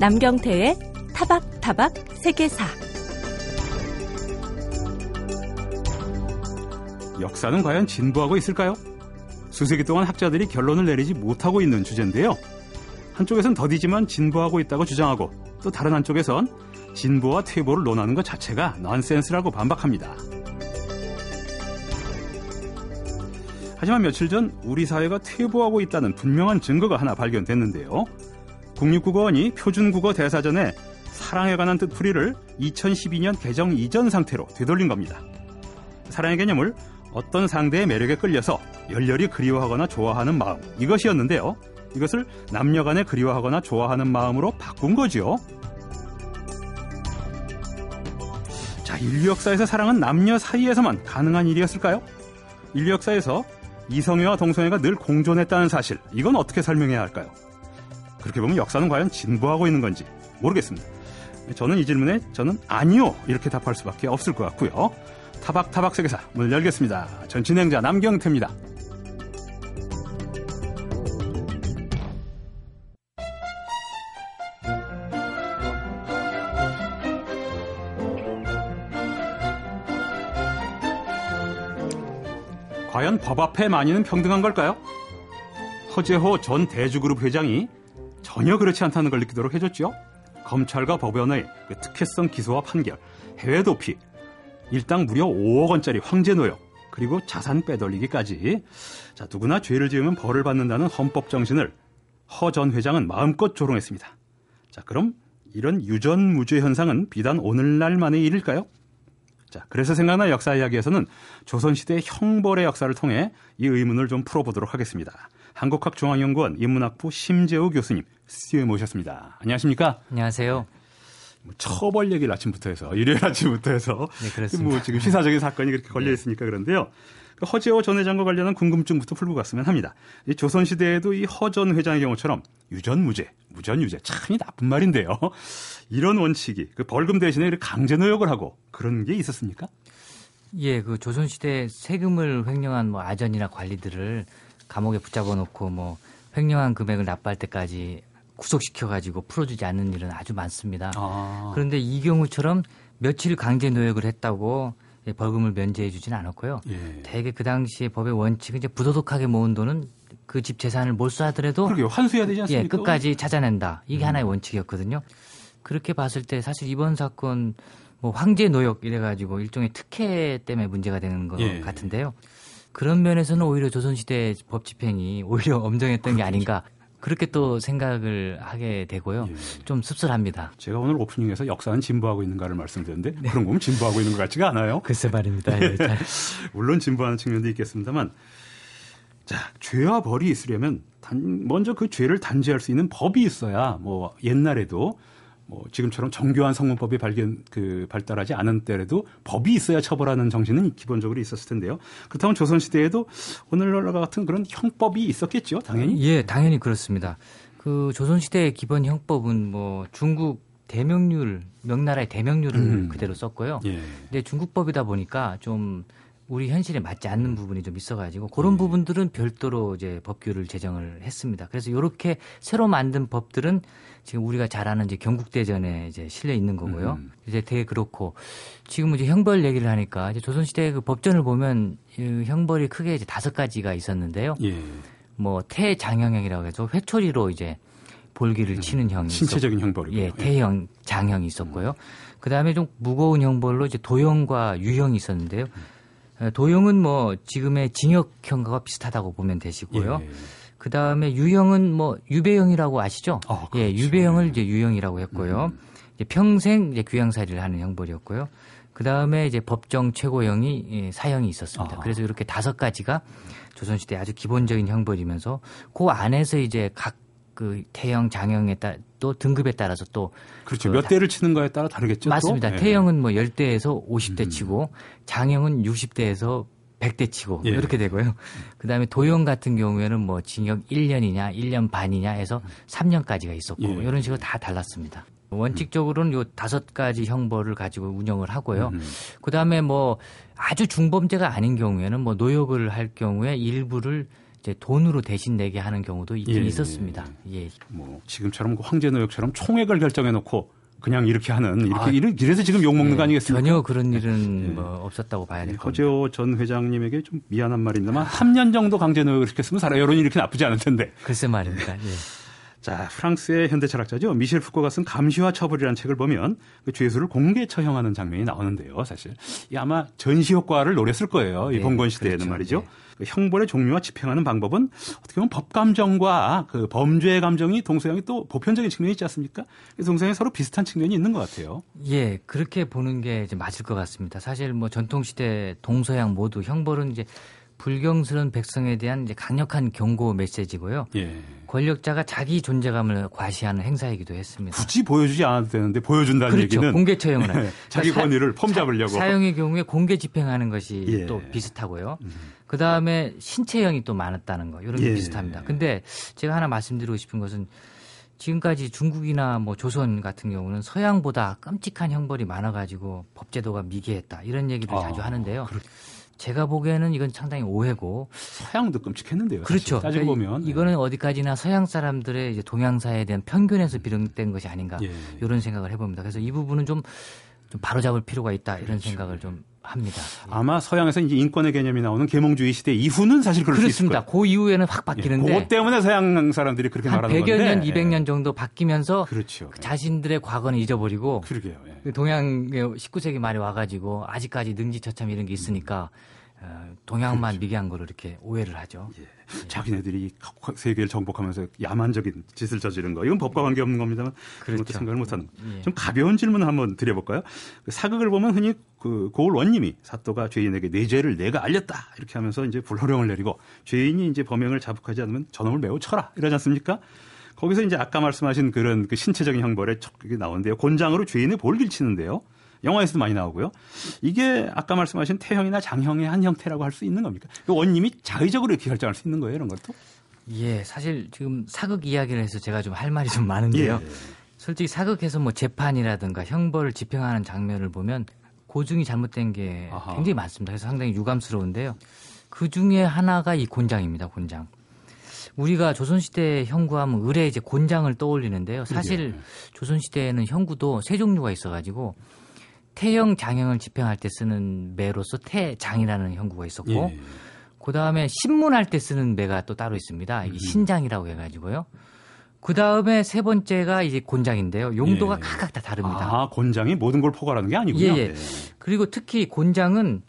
남경태의 타박타박 세계사 역사는 과연 진보하고 있을까요? 수세기 동안 학자들이 결론을 내리지 못하고 있는 주제인데요. 한쪽에선 더디지만 진보하고 있다고 주장하고 또 다른 한쪽에선 진보와 퇴보를 논하는 것 자체가 넌센스라고 반박합니다. 하지만 며칠 전 우리 사회가 퇴보하고 있다는 분명한 증거가 하나 발견됐는데요. 국립국어원이 표준국어 대사전에 사랑에 관한 뜻풀이를 2012년 개정 이전 상태로 되돌린 겁니다. 사랑의 개념을 어떤 상대의 매력에 끌려서 열렬히 그리워하거나 좋아하는 마음 이것이었는데요. 이것을 남녀 간에 그리워하거나 좋아하는 마음으로 바꾼 거죠. 자, 인류 역사에서 사랑은 남녀 사이에서만 가능한 일이었을까요? 인류 역사에서 이성애와 동성애가 늘 공존했다는 사실, 이건 어떻게 설명해야 할까요? 그렇게 보면 역사는 과연 진보하고 있는 건지 모르겠습니다. 저는 이 질문에 저는 아니요 이렇게 답할 수밖에 없을 것 같고요. 타박타박 세계사 문을 열겠습니다. 전 진행자 남경태입니다. 과연 법 앞에 만인은 평등한 걸까요? 허재호 전 대주그룹 회장이 전혀 그렇지 않다는 걸 느끼도록 해줬죠. 검찰과 법원의 그 특혜성 기소와 판결, 해외 도피, 일당 무려 5억 원짜리 황제 노역, 그리고 자산 빼돌리기까지. 자, 누구나 죄를 지으면 벌을 받는다는 헌법 정신을 허 전 회장은 마음껏 조롱했습니다. 자, 그럼 이런 유전무죄 현상은 비단 오늘날만의 일일까요? 자, 그래서 생각나 역사 이야기에서는 조선시대 형벌의 역사를 통해 이 의문을 좀 풀어보도록 하겠습니다. 한국학중앙연구원 인문학부 심재우 교수님 스튜디오에 모셨습니다. 안녕하십니까? 안녕하세요. 뭐 처벌 얘기를 아침부터 해서 일요일 아침부터 해서 네, 그렇습니다. 뭐 지금 시사적인 사건이 그렇게 걸려 있으니까 그런데요. 그 허재호 전 회장과 관련한 궁금증부터 풀고 갔으면 합니다. 이 조선 시대에도 이 허 전 회장의 경우처럼 유전무죄, 무전유죄 참이 나쁜 말인데요. 이런 원칙이 그 벌금 대신에 강제 노역을 하고 그런 게 있었습니까? 예, 그 조선 시대 세금을 횡령한 뭐 아전이나 관리들을 감옥에 붙잡아 놓고 뭐 횡령한 금액을 납부할 때까지 구속시켜 가지고 풀어주지 않는 일은 아주 많습니다. 아. 그런데 이 경우처럼 며칠 강제 노역을 했다고 벌금을 면제해 주지는 않았고요. 예. 대개 그 당시에 법의 원칙은 이제 부도덕하게 모은 돈은 그 집 재산을 몰수하더라도 그러게요. 환수해야 되지 않습니까? 예, 끝까지 찾아낸다. 이게 음. 하나의 원칙이었거든요. 그렇게 봤을 때 사실 이번 사건 뭐 황제 노역 이래 가지고 일종의 특혜 때문에 문제가 되는 것 예. 같은데요. 그런 면에서는 오히려 조선시대 법 집행이 오히려 엄정했던 게 아닌가 그렇게 또 생각을 하게 되고요. 예. 좀 씁쓸합니다. 제가 오늘 오프닝에서 역사는 진보하고 있는가를 말씀드렸는데 네. 그런 거 보면 진보하고 있는 것 같지가 않아요. 글쎄 말입니다. 예, 물론 진보하는 측면도 있겠습니다만 자 죄와 벌이 있으려면 단, 먼저 그 죄를 단죄할 수 있는 법이 있어야 뭐 옛날에도 뭐 지금처럼 정교한 성문법이 발견 그 발달하지 않은 때라도 법이 있어야 처벌하는 정신은 기본적으로 있었을 텐데요. 그렇다면 조선 시대에도 오늘날과 같은 그런 형법이 있었겠죠, 당연히. 예, 당연히 그렇습니다. 그 조선 시대의 기본 형법은 뭐 중국 대명률 명나라의 대명률을 음. 그대로 썼고요. 예. 근데 중국법이다 보니까 좀 우리 현실에 맞지 않는 부분이 좀 있어가지고 그런 예. 부분들은 별도로 이제 법규를 제정을 했습니다. 그래서 이렇게 새로 만든 법들은 지금 우리가 잘 아는 이제 경국대전에 이제 실려 있는 거고요. 음. 이제 되게 그렇고 지금 이제 형벌 얘기를 하니까 이제 조선시대 그 법전을 보면 이 형벌이 크게 이제 다섯 가지가 있었는데요. 예. 뭐 태장형형이라고 해서 회초리로 이제 볼기를 음. 치는 형이 신체적인 형벌이고 예, 태형, 장형이 있었고요. 음. 그다음에 좀 무거운 형벌로 이제 도형과 유형이 있었는데요. 음. 도형은 뭐 지금의 징역형과 비슷하다고 보면 되시고요. 예. 그 다음에 유형은 뭐 유배형이라고 아시죠? 어, 그렇죠. 예, 유배형을 이제 유형이라고 했고요. 음. 이제 평생 이제 귀양살이를 하는 형벌이었고요. 그 다음에 이제 법정 최고형이 예, 사형이 있었습니다. 아. 그래서 이렇게 다섯 가지가 조선시대 아주 기본적인 형벌이면서 그 안에서 이제 각 그 태형, 장형에 따라 또 등급에 따라서 또 그렇죠. 그 몇 대를 치는가에 따라 다르겠죠. 맞습니다. 또? 태형은 뭐 10대에서 50대 음. 치고 장형은 60대에서 100대 치고 예. 이렇게 되고요. 그다음에 도형 같은 경우에는 뭐 징역 1년이냐 1년 반이냐 해서 3년까지가 있었고 예. 이런 식으로 다 달랐습니다. 원칙적으로는 요 다섯 가지 형벌을 가지고 운영을 하고요. 음. 그다음에 뭐 아주 중범죄가 아닌 경우에는 뭐 노역을 할 경우에 일부를 이제 돈으로 대신 내게 하는 경우도 있긴 예. 있었습니다. 예. 뭐 지금처럼 그 황제 노역처럼 총액을 결정해 놓고 그냥 이렇게 하는 이렇게 아, 이래서 지금 욕 먹는 네, 거 아니겠습니까? 전혀 그런 일은 네. 뭐 없었다고 봐야 될 겁니다. 허재호 전 회장님에게 좀 미안한 말입니다만 3년 정도 강제 노역을 시켰으면 살아 여론이 이렇게 나쁘지 않을 텐데. 글쎄 말입니다. 예. 자, 프랑스의 현대 철학자죠. 미셸 푸코가 쓴 감시와 처벌이라는 책을 보면 그 죄수를 공개 처형하는 장면이 나오는데요. 사실 이 아마 전시 효과를 노렸을 거예요. 이 네, 봉건 시대에는 그렇죠. 말이죠. 네. 그 형벌의 종류와 집행하는 방법은 어떻게 보면 법 감정과 그 범죄 감정이 동서양이 또 보편적인 측면이 있지 않습니까? 동서양이 서로 비슷한 측면이 있는 것 같아요. 예, 그렇게 보는 게 이제 맞을 것 같습니다. 사실 뭐 전통 시대 동서양 모두 형벌은 이제 불경스러운 백성에 대한 이제 강력한 경고 메시지고요. 예. 권력자가 자기 존재감을 과시하는 행사이기도 했습니다. 굳이 보여주지 않아도 되는데 보여준다는 그렇죠. 얘기는 공개 처형을 예. 그러니까 자기 권위를 폼 잡으려고 사형의 경우에 공개 집행하는 것이 예. 또 비슷하고요. 음. 그 다음에 신체형이 또 많았다는 거 이런 게 예. 비슷합니다. 근데 제가 하나 말씀드리고 싶은 것은 지금까지 중국이나 뭐 조선 같은 경우는 서양보다 끔찍한 형벌이 많아가지고 법제도가 미개했다 이런 얘기를 아, 자주 하는데요. 그렇... 제가 보기에는 이건 상당히 오해고 서양도 끔찍했는데요. 그렇죠. 따지고 그러니까 보면 이거는 어디까지나 서양 사람들의 이제 동양사에 대한 편견에서 비롯된 것이 아닌가 예. 이런 생각을 해봅니다. 그래서 이 부분은 좀, 좀 바로잡을 필요가 있다 이런 그렇죠. 생각을 좀 합니다. 예. 아마 서양에서 이제 인권의 개념이 나오는 계몽주의 시대 이후는 사실 그럴 그렇습니다. 그 이후에는 확 바뀌는데 예, 그것 때문에 서양 사람들이 그렇게 말하는 100여 건데 년, 200년 정도 바뀌면서 그렇죠. 그 자신들의 과거는 잊어버리고 그러게요. 예. 그 동양의 19세기 말에 와가지고 아직까지 능지처참 이런 게 있으니까 음. 어, 동양만 그렇죠. 미개한 거로 이렇게 오해를 하죠. 예. 예. 자기네들이 세계를 정복하면서 야만적인 짓을 저지른 거. 이건 법과 관계없는 겁니다만 그렇죠. 그것도 생각을 못하는. 예. 좀 가벼운 질문 을 한번 드려볼까요? 그 사극을 보면 흔히 그 고을 원님이 사또가 죄인에게 내 죄를 내가 알렸다 이렇게 하면서 이제 불호령을 내리고 죄인이 이제 범행을 자복하지 않으면 저놈을 매우 쳐라 이러지 않습니까? 거기서 이제 아까 말씀하신 그런 그 신체적인 형벌에 척이 나오는데요. 곤장으로 죄인의 볼길 치는데요. 영화에서도 많이 나오고요. 이게 아까 말씀하신 태형이나 장형의 한 형태라고 할 수 있는 겁니까? 그 원님이 자의적으로 이렇게 결정할 수 있는 거예요, 이런 것도? 예, 사실 지금 사극 이야기를 해서 제가 좀 할 말이 좀 많은데요. 예. 솔직히 사극에서 뭐 재판이라든가 형벌을 집행하는 장면을 보면 고증이 잘못된 게 아하. 굉장히 많습니다. 그래서 상당히 유감스러운데요. 그 중에 하나가 이 곤장입니다, 곤장. 우리가 조선시대 형구하면 을에 이제 곤장을 떠올리는데요. 사실 예. 조선시대에는 형구도 세 종류가 있어가지고 태형 장형을 집행할 때 쓰는 매로서 태장이라는 형구가 있었고 예. 그 다음에 신문할 때 쓰는 매가 또 따로 있습니다. 이게 음. 신장이라고 해가지고요. 그 다음에 세 번째가 이제 곤장인데요. 용도가 예. 각각 다 다릅니다. 아, 곤장이 모든 걸 포괄하는 게 아니군요. 예, 예. 네. 그리고 특히 곤장은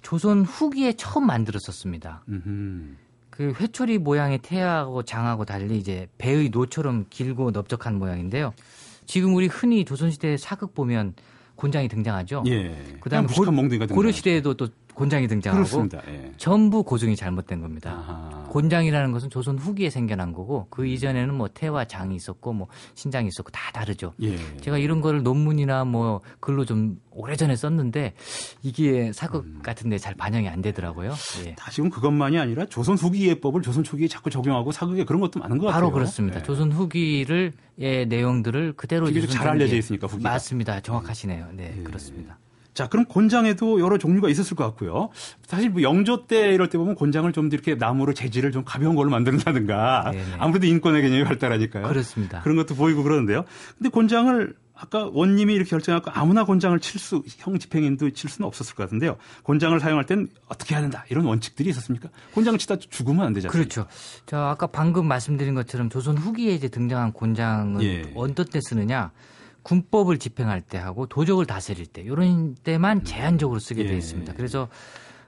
조선 후기에 처음 만들었었습니다. 음흠. 그 회초리 모양의 태하고 장하고 달리 이제 배의 노처럼 길고 넓적한 모양인데요. 지금 우리 흔히 조선시대 사극 보면 등장하죠. 예. 그다음 고, 고려 시대에도 또 곤장이 등장하고 예. 전부 고증이 잘못된 겁니다. 아하. 곤장이라는 것은 조선 후기에 생겨난 거고 그 음. 이전에는 뭐 태와 장이 있었고 뭐 신장이 있었고 다 다르죠. 예. 제가 이런 거를 논문이나 뭐 글로 좀 오래전에 썼는데 이게 사극 음. 같은데 잘 반영이 안 되더라고요. 예. 다시금 그것만이 아니라 조선 후기 예법을 조선 초기에 자꾸 적용하고 사극에 그런 것도 많은 것 같아요. 바로 그렇습니다. 예. 조선 후기를 의 내용들을 그대로 잘 알려져 있으니까 후기가. 맞습니다. 정확하시네요. 네, 예. 그렇습니다. 자, 그럼 곤장에도 여러 종류가 있었을 것 같고요. 사실 뭐 영조 때 이럴 때 보면 곤장을 좀 이렇게 나무로 재질을 좀 가벼운 걸로 만든다든가. 아무래도 인권의 개념이 발달하니까요. 그렇습니다. 그런 것도 보이고 그러는데요. 근데 곤장을 아까 원님이 이렇게 결정하고 아무나 곤장을 칠 수, 형 집행인도 칠 수는 없었을 것 같은데요. 곤장을 사용할 땐 어떻게 해야 된다. 이런 원칙들이 있었습니까? 곤장을 치다 죽으면 안 되잖아요. 그렇죠. 저 아까 방금 말씀드린 것처럼 조선 후기에 이제 등장한 곤장은 예. 어떤 때 쓰느냐. 군법을 집행할 때 하고 도적을 다스릴 때 이런 때만 제한적으로 쓰게 돼 예. 있습니다. 그래서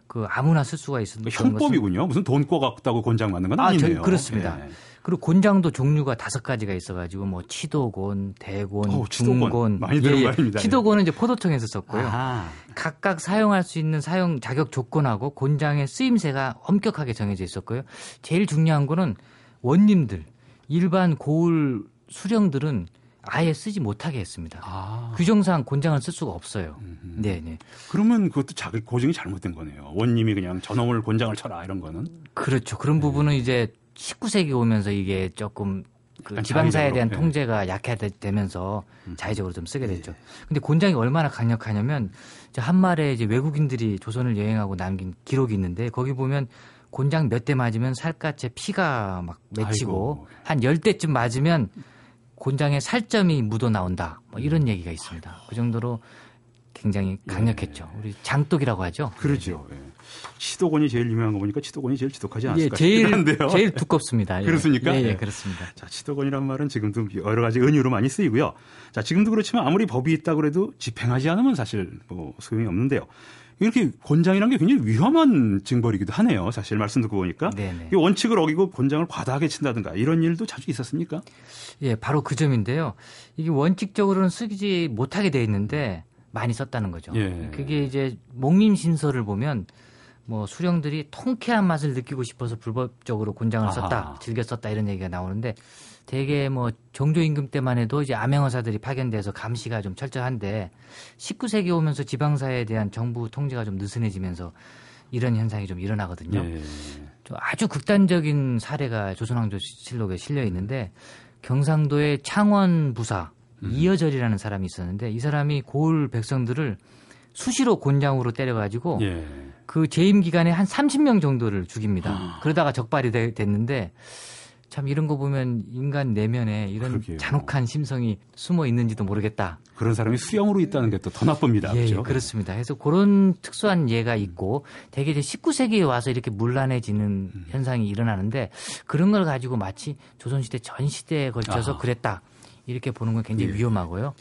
그 아무나 쓸 수가 있었던 형법이군요. 무슨 돈꿔 갖다고 곤장 맞는 건 아, 아니네요. 저, 그렇습니다. 예. 그리고 곤장도 종류가 다섯 가지가 있어가지고 뭐 치도곤, 대곤, 오, 중곤, 많이 들은 예, 예. 말입니다. 치도곤은 이제 포도청에서 썼고요. 아하. 각각 사용할 수 있는 사용 자격 조건하고 곤장의 쓰임새가 엄격하게 정해져 있었고요. 제일 중요한 거는 원님들 일반 고을 수령들은 아예 쓰지 못하게 했습니다. 아. 규정상 곤장을 쓸 수가 없어요. 네, 네. 그러면 그것도 자기 고증이 잘못된 거네요. 원님이 그냥 저놈을 곤장을 쳐라 이런 거는. 그렇죠. 그런 네. 부분은 이제 19세기 오면서 이게 조금 그 지방사에 대한 네. 통제가 약화되면서 음. 자의적으로 좀 쓰게 됐죠. 네. 근데 곤장이 얼마나 강력하냐면 한 말에 이제 외국인들이 조선을 여행하고 남긴 기록이 있는데 거기 보면 곤장 몇 대 맞으면 살갗에 피가 막 맺히고. 한 10대쯤 맞으면 곤장에 살점이 묻어 나온다. 뭐 이런 음. 얘기가 있습니다. 그 정도로 굉장히 강력했죠. 예. 우리 장독이라고 하죠. 그렇죠. 예. 치도곤이 제일 유명한 거 보니까 치도곤이 제일 지독하지 예, 않을까 예, 제일, 한데요. 제일 두껍습니다. 예. 그렇습니까? 예, 예, 그렇습니다. 자, 치도곤이란 말은 지금도 여러 가지 은유로 많이 쓰이고요. 자, 지금도 그렇지만 아무리 법이 있다 그래도 집행하지 않으면 사실 뭐 소용이 없는데요. 이렇게 곤장이라는 게 굉장히 위험한 징벌이기도 하네요. 사실 말씀 듣고 보니까 네네. 이 원칙을 어기고 곤장을 과다하게 친다든가 이런 일도 자주 있었습니까? 예, 바로 그 점인데요. 이게 원칙적으로는 쓰지 못하게 돼 있는데 많이 썼다는 거죠. 예. 그게 이제 목림신서를 보면 뭐 수령들이 통쾌한 맛을 느끼고 싶어서 불법적으로 곤장을 썼다, 아하. 즐겨 썼다 이런 얘기가 나오는데 대개 뭐 종조 임금 때만 해도 이제 암행어사들이 파견돼서 감시가 좀 철저한데 19세기 오면서 지방사에 대한 정부 통제가 좀 느슨해지면서 이런 현상이 좀 일어나거든요. 예. 좀 아주 극단적인 사례가 조선왕조실록에 실려 있는데 경상도의 창원 부사 음. 이여절이라는 사람이 있었는데 이 사람이 고을 백성들을 수시로 곤장으로 때려가지고 예. 그 재임 기간에 한 30명 정도를 죽입니다. 아. 그러다가 적발이 되, 됐는데 참 이런 거 보면 인간 내면에 이런 그러게요. 잔혹한 심성이 숨어 있는지도 모르겠다. 그런 사람이 수영으로 있다는 게 또 더 나쁩니다. 예, 그렇죠? 그렇습니다. 그래서 그런 특수한 예가 있고 대개 이제 19세기에 와서 이렇게 문란해지는 음. 현상이 일어나는데 그런 걸 가지고 마치 조선시대 전 시대에 걸쳐서 아. 그랬다. 이렇게 보는 건 굉장히 예. 위험하고요.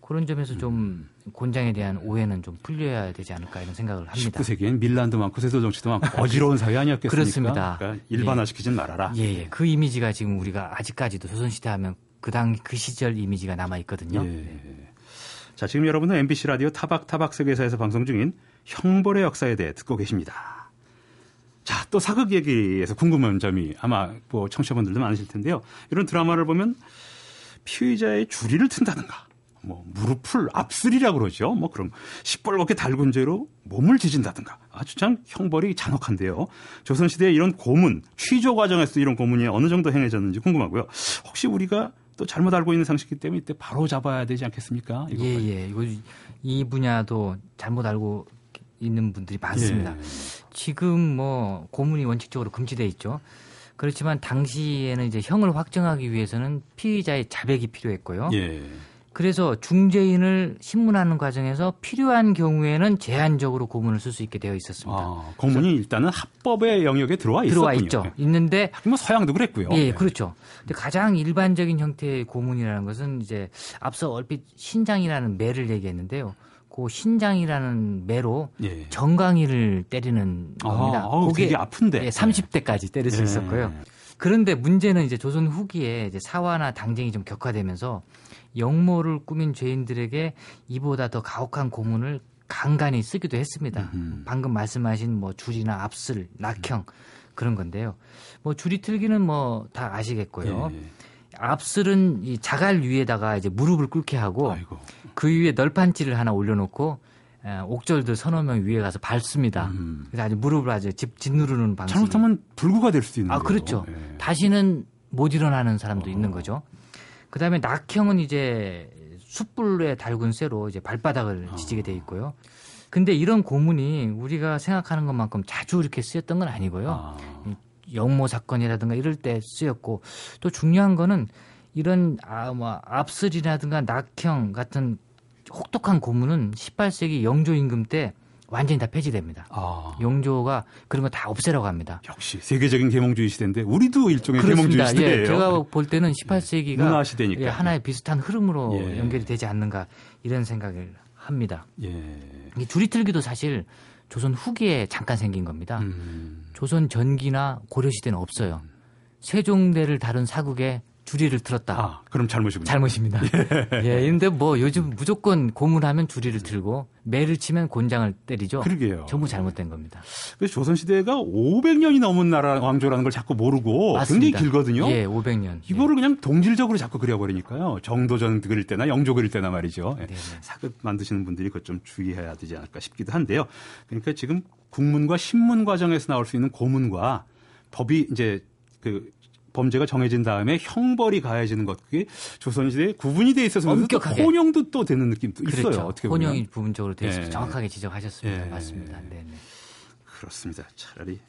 그런 점에서 좀 곤장에 대한 오해는 좀 풀려야 되지 않을까 이런 생각을 합니다. 19세기엔 밀란도 많고 세도 정치도 많고 어지러운 사회 아니었겠습니까? 그렇습니다. 그러니까 일반화시키진 말아라. 예, 예. 그 이미지가 지금 우리가 아직까지도 조선시대 하면 그 당 그 시절 이미지가 남아 있거든요. 예. 네. 자, 지금 여러분은 MBC 라디오 타박타박 세계사에서 방송 중인 형벌의 역사에 대해 듣고 계십니다. 자, 또 사극 얘기에서 궁금한 점이 아마 뭐 청취자분들도 많으실 텐데요. 이런 드라마를 보면 피의자의 주리를 튼다든가 뭐 무릎을 압슬이라고 그러죠. 뭐 그럼 시뻘겋게 달군 죄로 몸을 지진다든가 아주 참 형벌이 잔혹한데요. 조선시대에 이런 고문, 취조 과정에서 이런 고문이 어느 정도 행해졌는지 궁금하고요. 혹시 우리가 또 잘못 알고 있는 상식이기 때문에 이때 바로 잡아야 되지 않겠습니까? 예, 예. 이거 이 분야도 잘못 알고 있는 분들이 많습니다. 예. 지금 뭐 고문이 원칙적으로 금지돼 있죠. 그렇지만 당시에는 이제 형을 확정하기 위해서는 피의자의 자백이 필요했고요. 예. 그래서 중재인을 신문하는 과정에서 필요한 경우에는 제한적으로 고문을 쓸 수 있게 되어 있었습니다. 아, 고문이 일단은 합법의 영역에 들어와 있었군요. 들어와 있죠. 있는데 뭐 서양도 그랬고요. 예, 네. 그렇죠. 근데 가장 일반적인 형태의 고문이라는 것은 이제 앞서 얼핏 신장이라는 매를 얘기했는데요. 그 신장이라는 매로 예. 정강이를 때리는 아, 겁니다. 아, 그게 되게 아픈데. 예, 30대까지 때릴 수 예. 있었고요. 그런데 문제는 이제 조선 후기에 이제 사화나 당쟁이 좀 격화되면서 영모를 꾸민 죄인들에게 이보다 더 가혹한 고문을 간간히 쓰기도 했습니다. 음흠. 방금 말씀하신 뭐 줄이나 압슬, 낙형 그런 건데요. 뭐 줄이 틀기는 뭐 다 아시겠고요. 예. 압슬은 이 자갈 위에다가 이제 무릎을 꿇게 하고 아이고. 그 위에 널판지를 하나 올려놓고 옥절들 서너 명 위에 가서 밟습니다. 음. 그래서 아주 무릎을 아주 집 짓누르는 방식. 잘못하면 불구가 될 수도 있는 아, 그렇죠. 예. 다시는 못 일어나는 사람도 어. 있는 거죠. 그다음에 낙형은 이제 숯불에 달군 쇠로 이제 발바닥을 아. 지지게 돼 있고요. 근데 이런 고문이 우리가 생각하는 것만큼 자주 이렇게 쓰였던 건 아니고요. 아. 영모 사건이라든가 이럴 때 쓰였고 또 중요한 거는 이런 아, 뭐 압슬이라든가 낙형 같은 혹독한 고문은 18세기 영조 임금 때 완전히 다 폐지됩니다. 아. 영조가 그런 거 다 없애라고 합니다. 역시 세계적인 계몽주의 시대인데 우리도 일종의 계몽주의 시대예요. 예, 제가 볼 때는 18세기가 문화 시대니까 예, 하나의 비슷한 흐름으로 예. 연결이 되지 않는가 이런 생각을 합니다. 예. 이 줄이틀기도 사실 조선 후기에 잠깐 생긴 겁니다. 음. 조선 전기나 고려 시대는 없어요. 세종대를 다룬 사국에 주리를 틀었다. 아, 그럼 잘못이군요. 잘못입니다. 예. 예. 근데 뭐 요즘 무조건 고문하면 주리를 틀고 매를 치면 곤장을 때리죠. 그러게요. 전부 잘못된 겁니다. 그래서 조선시대가 500년이 넘은 나라 왕조라는 걸 자꾸 모르고 맞습니다. 굉장히 길거든요. 예, 500년. 이거를 예. 그냥 동질적으로 자꾸 그려버리니까요. 정도전 그릴 때나 영조 그릴 때나 말이죠. 예. 사극 만드시는 분들이 그것 좀 주의해야 되지 않을까 싶기도 한데요. 그러니까 지금 국문과 신문 과정에서 나올 수 있는 고문과 법이 이제 그 범죄가 정해진 다음에 형벌이 가해지는 것 그게 조선시대에 구분이 돼 있어서 엄격하게 혼용도 또 되는 느낌도 그렇죠. 있어요. 어떻게 보면 혼용이 부분적으로 돼 있어서 네. 정확하게 지적하셨습니다. 네. 맞습니다. 네, 네. 그렇습니다. 차라리 자,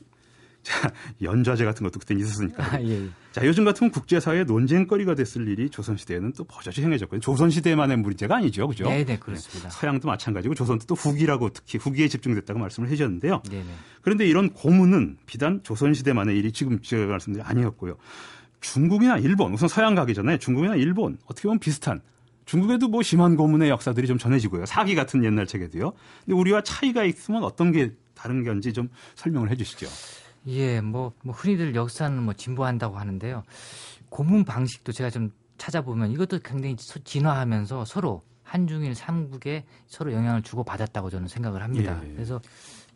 연좌제 같은 것도 그때 있었으니까. 아, 예. 자, 요즘 같은 국제사회 논쟁거리가 됐을 일이 조선시대에는 또 버젓이 행해졌거든요. 조선시대만의 문제가 아니죠. 그죠? 네, 네, 그렇습니다. 서양도 마찬가지고 조선도 또 후기라고 특히 후기에 집중됐다고 말씀을 해주셨는데요. 네, 네. 그런데 이런 고문은 비단 조선시대만의 일이 지금 제가 말씀드린 아니었고요. 중국이나 일본, 우선 서양 가기 전에 중국이나 일본 어떻게 보면 비슷한 중국에도 뭐 심한 고문의 역사들이 좀 전해지고요. 사기 같은 옛날 책에도요. 근데 우리와 차이가 있으면 어떤 게 다른 건지 좀 설명을 해 주시죠. 예, 뭐, 뭐 흔히들 역사는 뭐 진보한다고 하는데요. 고문 방식도 제가 좀 찾아보면 이것도 굉장히 진화하면서 서로 한중일 삼국에 서로 영향을 주고 받았다고 저는 생각을 합니다. 예. 그래서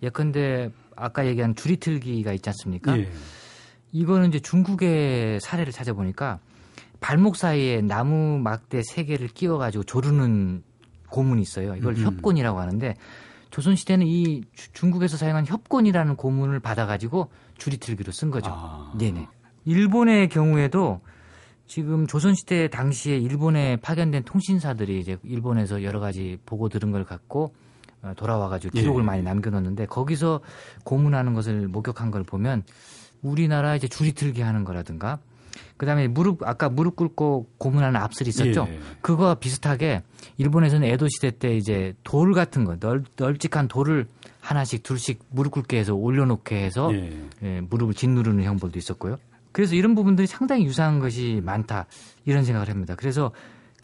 예컨대 아까 얘기한 줄이틀기가 있지 않습니까? 예. 이거는 이제 중국의 사례를 찾아보니까 발목 사이에 나무 막대 세 개를 끼워 가지고 조르는 고문이 있어요. 이걸 음. 협곤이라고 하는데 조선 시대는 이 중국에서 사용한 협곤이라는 고문을 받아가지고 줄이틀기로 쓴 거죠. 아. 네네. 일본의 경우에도 지금 조선 시대 당시에 일본에 파견된 통신사들이 이제 일본에서 여러 가지 보고 들은 걸 갖고 어, 돌아와가지고 기록을 예. 많이 남겨놓는데 거기서 고문하는 것을 목격한 걸 보면 우리나라 이제 줄이틀기 하는 거라든가 그다음에 무릎 아까 무릎 꿇고 고문하는 압슬이 있었죠. 예. 그거와 비슷하게 일본에서는 에도 시대 때 이제 돌 같은 거 널, 널찍한 돌을 하나씩 둘씩 무릎 꿇게 해서 올려놓게 해서 예. 예, 무릎을 짓누르는 형벌도 있었고요. 그래서 이런 부분들이 상당히 유사한 것이 많다 이런 생각을 합니다. 그래서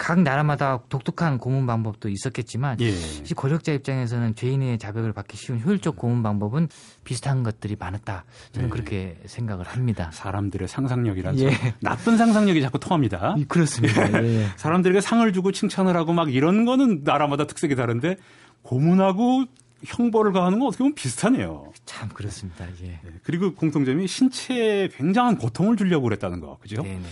각 나라마다 독특한 고문 방법도 있었겠지만 예. 권력자 입장에서는 죄인의 자백을 받기 쉬운 효율적 고문 방법은 비슷한 것들이 많았다. 저는 예. 그렇게 생각을 합니다. 사람들의 상상력이라죠. 예. 나쁜 상상력이 자꾸 통합니다. 그렇습니다. 예. 사람들에게 상을 주고 칭찬을 하고 막 이런 거는 나라마다 특색이 다른데 고문하고 형벌을 가하는 건 어떻게 보면 비슷하네요. 참 그렇습니다. 예. 네. 그리고 공통점이 신체에 굉장한 고통을 주려고 그랬다는 거, 그죠? 네네.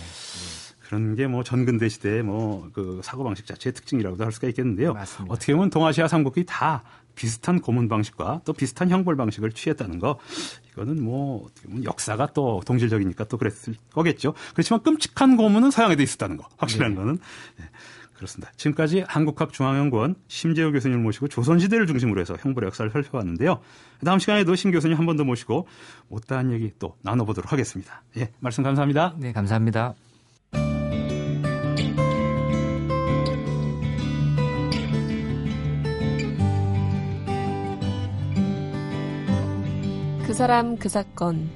네. 그런 게 뭐 전근대 시대의 뭐 그 사고 방식 자체의 특징이라고도 할 수가 있겠는데요. 맞습니다. 어떻게 보면 동아시아 삼국이 다 비슷한 고문 방식과 또 비슷한 형벌 방식을 취했다는 거 이거는 뭐 어떻게 보면 역사가 또 동질적이니까 또 그랬을 거겠죠. 그렇지만 끔찍한 고문은 서양에도 있었다는 거 확실한 네. 거는 네. 그렇습니다. 지금까지 한국학중앙연구원 심재호 교수님을 모시고 조선시대를 중심으로 해서 형벌의 역사를 살펴봤는데요. 다음 시간에도 심 교수님 한 번 더 모시고 못다한 얘기 또 나눠보도록 하겠습니다. 예, 말씀 감사합니다. 네, 감사합니다. 그 사람 그 사건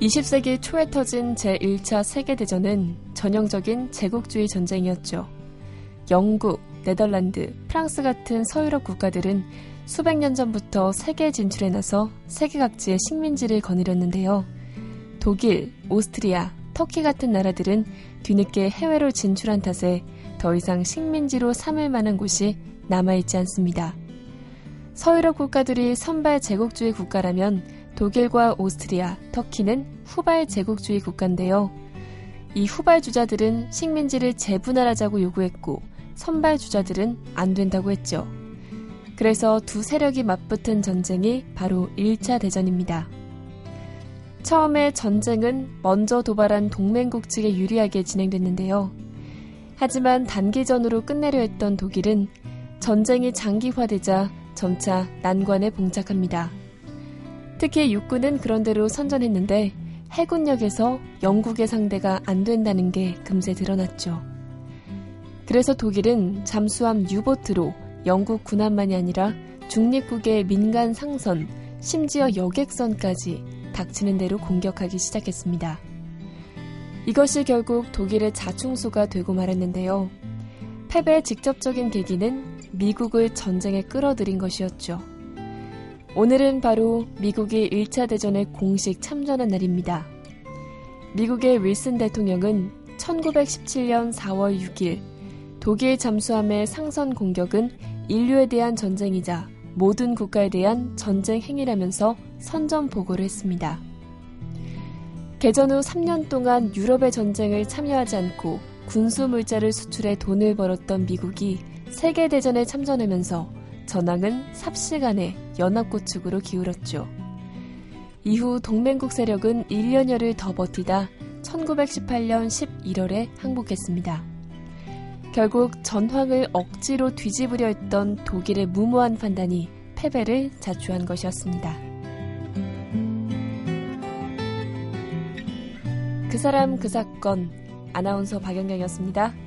20세기 초에 터진 제1차 세계대전은 전형적인 제국주의 전쟁이었죠. 영국, 네덜란드, 프랑스 같은 서유럽 국가들은 수백 년 전부터 세계 진출에 나서 세계 각지의 식민지를 거느렸는데요. 독일, 오스트리아, 터키 같은 나라들은 뒤늦게 해외로 진출한 탓에 더 이상 식민지로 삼을 만한 곳이 남아있지 않습니다. 서유럽 국가들이 선발 제국주의 국가라면 독일과 오스트리아, 터키는 후발 제국주의 국가인데요. 이 후발 주자들은 식민지를 재분할하자고 요구했고 선발 주자들은 안 된다고 했죠. 그래서 두 세력이 맞붙은 전쟁이 바로 1차 대전입니다. 처음에 전쟁은 먼저 도발한 동맹국 측에 유리하게 진행됐는데요. 하지만 단기전으로 끝내려 했던 독일은 전쟁이 장기화되자 점차 난관에 봉착합니다. 특히 육군은 그런대로 선전했는데 해군력에서 영국의 상대가 안 된다는 게 금세 드러났죠. 그래서 독일은 잠수함 유보트로 영국 군함만이 아니라 중립국의 민간 상선, 심지어 여객선까지 닥치는 대로 공격하기 시작했습니다. 이것이 결국 독일의 자충수가 되고 말았는데요. 패배의 직접적인 계기는 미국을 전쟁에 끌어들인 것이었죠. 오늘은 바로 미국이 1차 대전에 공식 참전한 날입니다. 미국의 윌슨 대통령은 1917년 4월 6일 독일 잠수함의 상선 공격은 인류에 대한 전쟁이자 모든 국가에 대한 전쟁 행위라면서 선전 보고를 했습니다. 개전 후 3년 동안 유럽의 전쟁을 참여하지 않고 군수 물자를 수출해 돈을 벌었던 미국이 세계대전에 참전하면서 전황은 삽시간에 연합국 측으로 기울었죠. 이후 동맹국 세력은 1년여를 더 버티다 1918년 11월에 항복했습니다. 결국 전황을 억지로 뒤집으려 했던 독일의 무모한 판단이 패배를 자초한 것이었습니다. 그 사람 그 사건 아나운서 박연경이었습니다.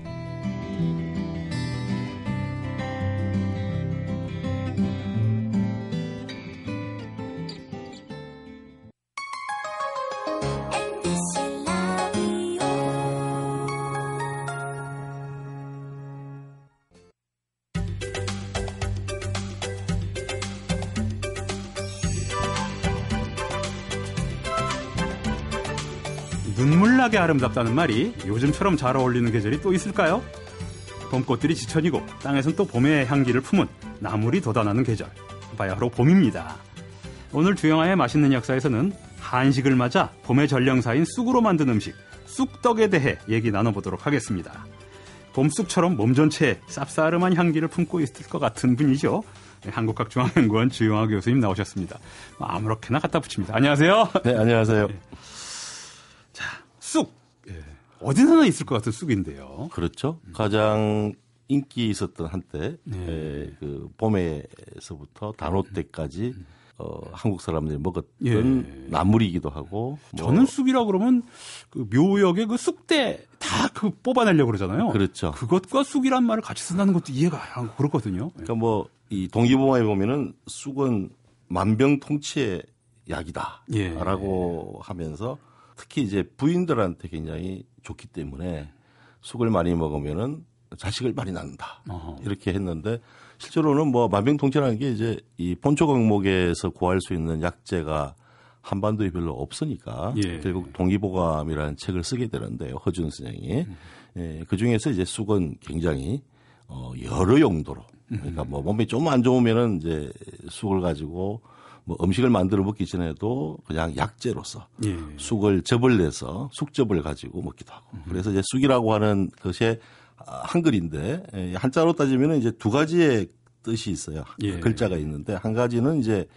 아름답다는 말이 요즘처럼 잘 어울리는 계절이 또 있을까요? 봄꽃들이 지천이고 땅에선 또 봄의 향기를 품은 나물이 돋아나는 계절. 바야흐로 봄입니다. 오늘 주영아의 맛있는 역사에서는 한식을 맞아 봄의 전령사인 쑥으로 만든 음식, 쑥떡에 대해 얘기 나눠보도록 하겠습니다. 봄쑥처럼 몸 전체에 쌉싸름한 향기를 품고 있을 것 같은 분이죠. 네, 한국학중앙연구원 주영아 교수님 나오셨습니다. 아무렇게나 갖다 붙입니다. 안녕하세요. 네, 안녕하세요. 네. 자, 쑥. 예. 어디서나 있을 것 같은 쑥인데요. 그렇죠. 가장 인기 있었던 한때, 네. 에, 그 봄에서부터 단오 때까지 어, 한국 사람들이 먹었던 예. 나물이기도 하고. 뭐. 저는 쑥이라고 그러면 그 묘역의 그 쑥대 다 그 뽑아내려고 그러잖아요. 그렇죠. 그것과 쑥이란 말을 같이 쓴다는 것도 이해가 안 그렇거든요. 그러니까 뭐 이 동기부마에 보면은 쑥은 만병통치의 약이다라고 예. 하면서 특히 이제 부인들한테 굉장히 좋기 때문에 쑥을 많이 먹으면은 자식을 많이 낳는다. 어허. 이렇게 했는데 실제로는 뭐 만병통치라는 게 이제 이 본초 강목에서 구할 수 있는 약재가 한반도에 별로 없으니까 예. 결국 동의보감이라는 책을 쓰게 되는데요. 허준 선생이 음. 예, 그 중에서 이제 쑥은 굉장히 어 여러 용도로 그러니까 뭐 몸이 좀 안 좋으면은 이제 쑥을 가지고 뭐 음식을 만들어 먹기 전에도 그냥 약재로서 예. 쑥을 접을 내서 쑥접을 가지고 먹기도 하고 그래서 이제 쑥이라고 하는 것이 한글인데 예, 한자로 따지면 이제 두 가지의 뜻이 있어요. 예. 글자가 있는데 한 가지는 이제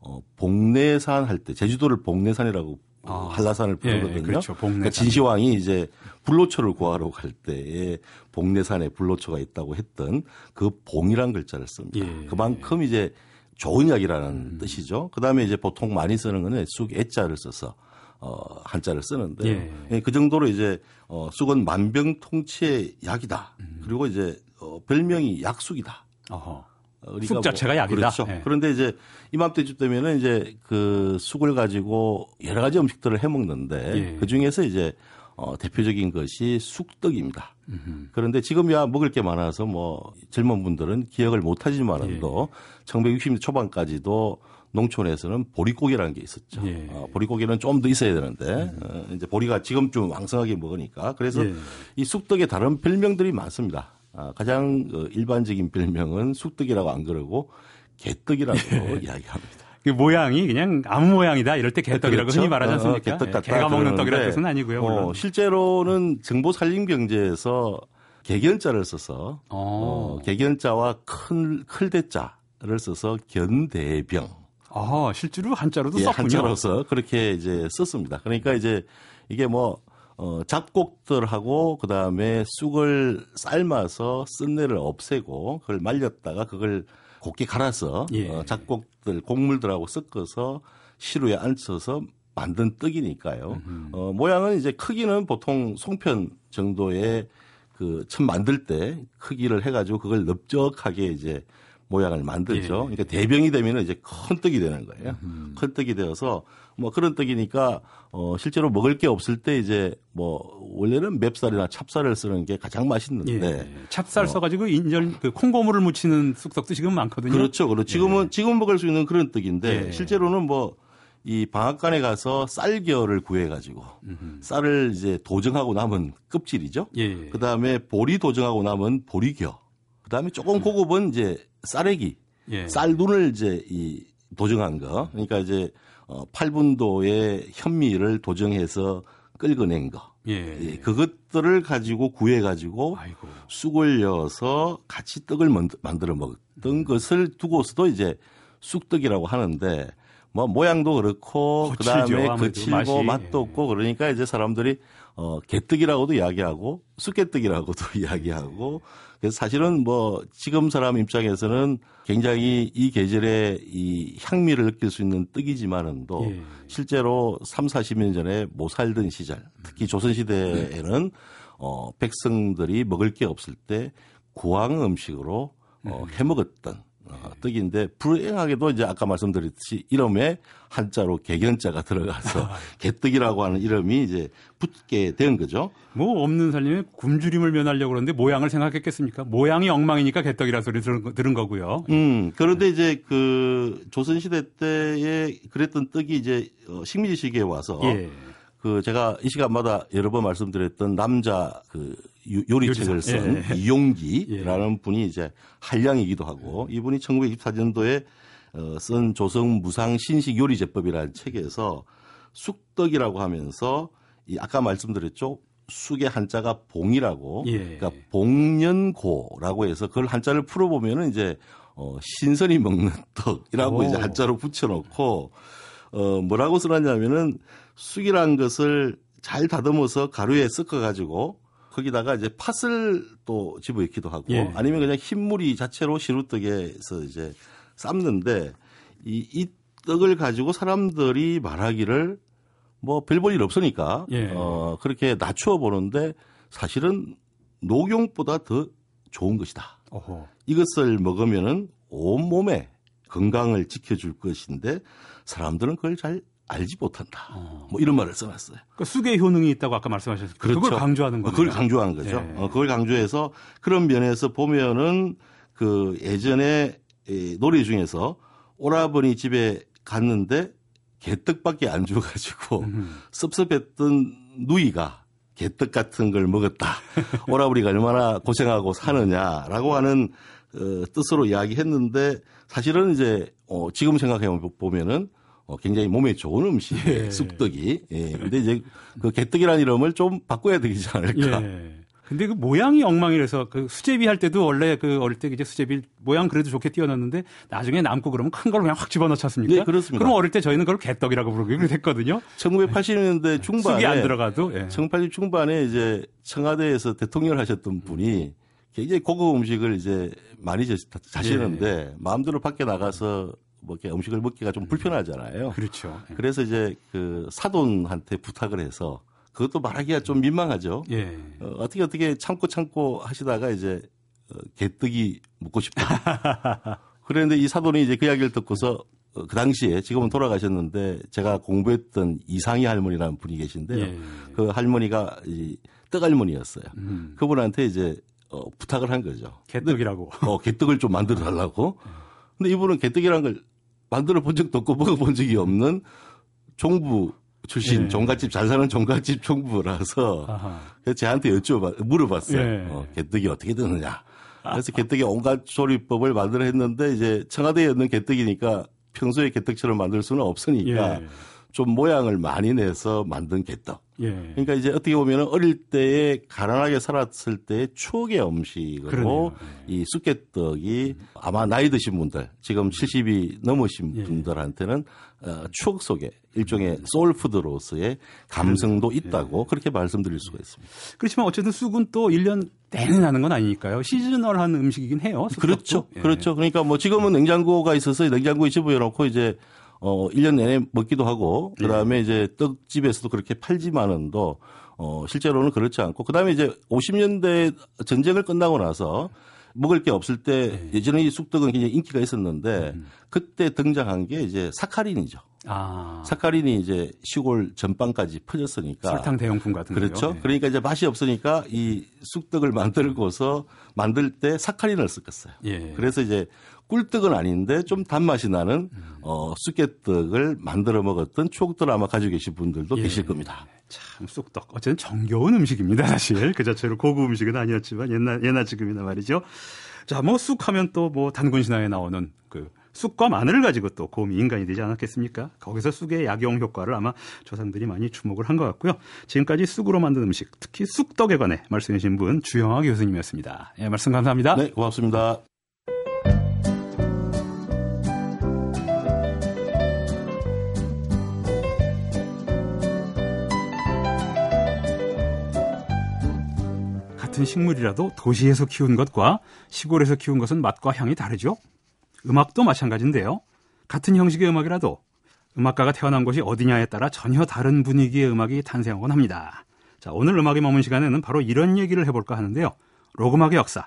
어, 복내산 할 때 제주도를 복내산이라고 아. 한라산을 예, 부르거든요. 예, 그렇죠. 그러니까 진시황이 이제 불로초를 구하러 갈 때에 복내산에 불로초가 있다고 했던 그 봉이란 글자를 씁니다. 예. 그만큼 이제 좋은 약이라는 음. 뜻이죠. 그 다음에 이제 보통 많이 쓰는 거는 쑥 애자를 써서 어, 한자를 쓰는데 예. 예. 그 정도로 이제 어, 쑥은 만병통치의 약이다. 음. 그리고 이제 어, 별명이 약쑥이다. 어허. 어, 쑥 자체가 뭐, 약이다. 그렇죠. 예. 그런데 이제 이맘때쯤 되면은 이제 그 쑥을 가지고 여러 가지 음식들을 해 먹는데 예. 그 중에서 이제 어, 대표적인 것이 쑥떡입니다. 음흠. 그런데 지금야 먹을 게 많아서 뭐 젊은 분들은 기억을 못 하지만도 예. 1960년 초반까지도 농촌에서는 보리고기라는 게 있었죠. 예. 어, 보리고기는 좀 더 있어야 되는데 음. 어, 이제 보리가 지금 좀 왕성하게 먹으니까 그래서 예. 이 쑥떡에 다른 별명들이 많습니다. 아, 가장 어, 일반적인 별명은 쑥떡이라고 안 그러고 개떡이라고 예. 이야기합니다. 그 모양이 그냥 아무 모양이다 이럴 때 개떡이라고 그렇죠? 흔히 말하지 어, 않습니까? 어, 개떡 같다. 개가 먹는 떡이라는 뜻은 아니고요. 어, 실제로는 정보 살림 경제에서 개견자를 써서 어. 어, 개견자와 큰 클대자를 써서 견대병. 아 실제로 한자로도 예, 썼군요. 한자로서 그렇게 이제 썼습니다. 그러니까 이제 이게 뭐 어, 잡곡들하고 그 다음에 쑥을 삶아서 쓴내를 없애고 그걸 말렸다가 그걸 곱게 갈아서 예. 어, 잡곡들 곡물들하고 섞어서 시루에 앉혀서 만든 떡이니까요. 어, 모양은 이제 크기는 보통 송편 정도의 그 처음 만들 때 크기를 해가지고 그걸 넓적하게 이제 모양을 만들죠. 예. 그러니까 대병이 되면 이제 큰 떡이 되는 거예요. 음. 큰 떡이 되어서 뭐 그런 떡이니까 어 실제로 먹을 게 없을 때 이제 뭐 원래는 맵쌀이나 찹쌀을 쓰는 게 가장 맛있는데 예. 찹쌀 어. 써가지고 인절 그 콩고물을 묻히는 쑥떡도 지금 많거든요. 그렇죠, 그렇죠. 지금은 예. 지금 먹을 수 있는 그런 떡인데 예. 실제로는 뭐 이 방앗간에 가서 쌀겨를 구해가지고 쌀을 이제 도정하고 남은 껍질이죠. 예. 그 다음에 보리 도정하고 남은 보리겨. 그 다음에 조금 고급은 이제 쌀액이 예. 쌀눈을 이제 이 도정한 거. 그러니까 이제 어 8분도의 현미를 도정해서 끓여낸 거. 예. 예. 그것들을 가지고 구해 가지고 쑥을 넣어서 같이 떡을 만들어 먹었던 음. 것을 두고서도 이제 쑥떡이라고 하는데 뭐 모양도 그렇고 그다음에 거칠고 맛도 없고 그러니까 이제 사람들이 어 개떡이라고도 이야기하고 쑥개떡이라고도 이야기하고 그래서 사실은 뭐 지금 사람 입장에서는 굉장히 이 계절에 이 향미를 느낄 수 있는 떡이지만은 도 예. 실제로 3, 40년 전에 못 살던 시절 특히 조선 시대에는 어 백성들이 먹을 게 없을 때 구황 음식으로 어 음. 해 먹었던 어, 떡인데 불행하게도 이제 아까 말씀드렸듯이 이름에 한자로 개견자가 들어가서 아. 개떡이라고 하는 이름이 이제 붙게 된 거죠. 뭐 없는 살림에 굶주림을 면하려고 그러는데 모양을 생각했겠습니까? 모양이 엉망이니까 개떡이라 소리 들은, 들은 거고요. 음 그런데 이제 그 조선 시대 때에 그랬던 떡이 이제 어, 식민지 시기에 와서 예. 그 제가 이 시간마다 여러 번 말씀드렸던 남자 그 요리책을 쓴 예. 이용기라는 예. 분이 이제 한량이기도 하고 이분이 1924년도에 어, 쓴 조성 무상 신식 요리 제법이라는 책에서 쑥떡이라고 하면서 이 아까 말씀드렸죠. 쑥의 한자가 봉이라고 예. 그러니까 봉년고라고 해서 그걸 한자를 풀어보면은 이제 어, 신선히 먹는 떡이라고 오. 이제 한자로 붙여놓고 어, 뭐라고 써놨냐면은 쑥이란 것을 잘 다듬어서 가루에 섞어가지고 거기다가 이제 팥을 또 집어넣기도 하고 예. 아니면 그냥 흰물이 자체로 시루떡에서 이제 삶는데 이, 이 떡을 가지고 사람들이 말하기를 뭐 별 볼 일 없으니까 예. 어 그렇게 낮추어 보는데 사실은 녹용보다 더 좋은 것이다. 어허. 이것을 먹으면은 온 몸에 건강을 지켜줄 것인데 사람들은 그걸 잘 알지 못한다. 어. 뭐 이런 말을 써놨어요. 그러니까 쑥의 효능이 있다고 아까 말씀하셨어요. 그렇죠. 그걸 강조하는 거죠. 그걸 강조하는 거죠. 네. 어, 그걸 강조해서 그런 면에서 보면은 그 예전에 노래 중에서 오라버니 집에 갔는데 개떡밖에 안 줘가지고 음. 섭섭했던 누이가 개떡 같은 걸 먹었다. 오라버니가 얼마나 고생하고 사느냐라고 하는 어, 뜻으로 이야기했는데 사실은 이제 어, 지금 생각해 보면은 어, 굉장히 몸에 좋은 음식, 예. 쑥떡이. 예. 근데 이제 그 개떡이라는 이름을 좀 바꿔야 되지 않을까. 예. 근데 그 모양이 엉망이라서 그 수제비 할 때도 원래 그 어릴 때 이제 수제비 모양 그래도 좋게 띄워놨는데 나중에 남고 그러면 큰 걸 그냥 확 집어넣지 않습니까? 네, 그렇습니다. 그럼 어릴 때 저희는 그걸 개떡이라고 부르기로 했거든요. 1980년대 중반에 쑥이 안 들어가도 예. 1980 중반에 이제 청와대에서 대통령을 하셨던 분이 굉장히 고급 음식을 이제 많이 자시는데 예. 마음대로 밖에 나가서 뭐 이렇게 음식을 먹기가 좀 불편하잖아요. 그렇죠. 예. 그래서 이제 그 사돈한테 부탁을 해서 그것도 말하기가 좀 민망하죠. 예. 어, 어떻게 어떻게 참고 참고 하시다가 이제 어, 개떡이 먹고 싶다. 그런데 이 사돈이 이제 그 이야기를 듣고서 어, 그 당시에 지금은 돌아가셨는데 제가 공부했던 이상희 할머니라는 분이 계신데요. 예. 그 할머니가 이 떡할머니였어요. 음. 그분한테 이제 어, 부탁을 한 거죠. 개떡이라고. 어, 개떡을 좀 만들어 달라고. 근데 이분은 개떡이라는 걸 만들어 본 적도 없고 먹어본 적이 없는 종부 출신 예. 종갓집 잘 사는 종갓집 총부라서 그래서 저한테 여쭤봐 물어봤어요. 예. 어, 개떡이 어떻게 되느냐. 그래서 개떡이 온갖 조리법을 만들어 했는데 이제 청와대에 있는 개떡이니까 평소에 개떡처럼 만들 수는 없으니까 예. 좀 모양을 많이 내서 만든 개떡. 예. 그러니까 이제 어떻게 보면 어릴 때에 가난하게 살았을 때의 추억의 음식으로 그러네요. 이 쑥개떡이 아마 나이 드신 분들 지금 70이 넘으신 예. 분들한테는 어, 추억 속에 일종의 소울푸드로서의 감성도 있다고 예. 그렇게 말씀드릴 수가 있습니다. 그렇지만 어쨌든 쑥은 또 1년 내내 나는 건 아니니까요. 시즈널한 음식이긴 해요. 쑥떡도. 그렇죠. 예. 그렇죠. 그러니까 뭐 지금은 냉장고가 있어서 냉장고에 집어넣어 놓고 이제 어 1년 내내 먹기도 하고 그다음에 네. 이제 떡집에서도 그렇게 팔지만은도 어 실제로는 그렇지 않고 그다음에 이제 50년대 전쟁을 끝나고 나서 먹을 게 없을 때 네. 예전에 이 쑥떡은 굉장히 인기가 있었는데 음. 그때 등장한 게 이제 사카린이죠. 아. 사카린이 이제 시골 전방까지 퍼졌으니까 설탕 대용품 같은 거죠. 그렇죠. 네. 그러니까 이제 맛이 없으니까 이 쑥떡을 만들고서 만들 때 사카린을 썼겠어요. 예. 그래서 이제 꿀떡은 아닌데 좀 단맛이 나는 어, 쑥개떡을 만들어 먹었던 추억들 아마 가지고 계신 분들도 예. 계실 겁니다. 참 쑥떡 어쨌든 정겨운 음식입니다 사실 그 자체로 고급 음식은 아니었지만 옛날 옛날 지금이나 말이죠. 자뭐 쑥하면 또 뭐 단군 신화에 나오는 그 쑥과 마늘을 가지고 또 곰이 인간이 되지 않았겠습니까? 거기서 쑥의 약용 효과를 아마 조상들이 많이 주목을 한 것 같고요. 지금까지 쑥으로 만든 음식, 특히 쑥떡에 관해 말씀해 주신 분 주영아 교수님이었습니다. 예, 말씀 감사합니다. 네, 고맙습니다. 같은 식물이라도 도시에서 키운 것과 시골에서 키운 것은 맛과 향이 다르죠. 음악도 마찬가지인데요. 같은 형식의 음악이라도 음악가가 태어난 곳이 어디냐에 따라 전혀 다른 분위기의 음악이 탄생하곤 합니다. 자, 오늘 음악에 머문 시간에는 바로 이런 얘기를 해볼까 하는데요. 록음악의 역사,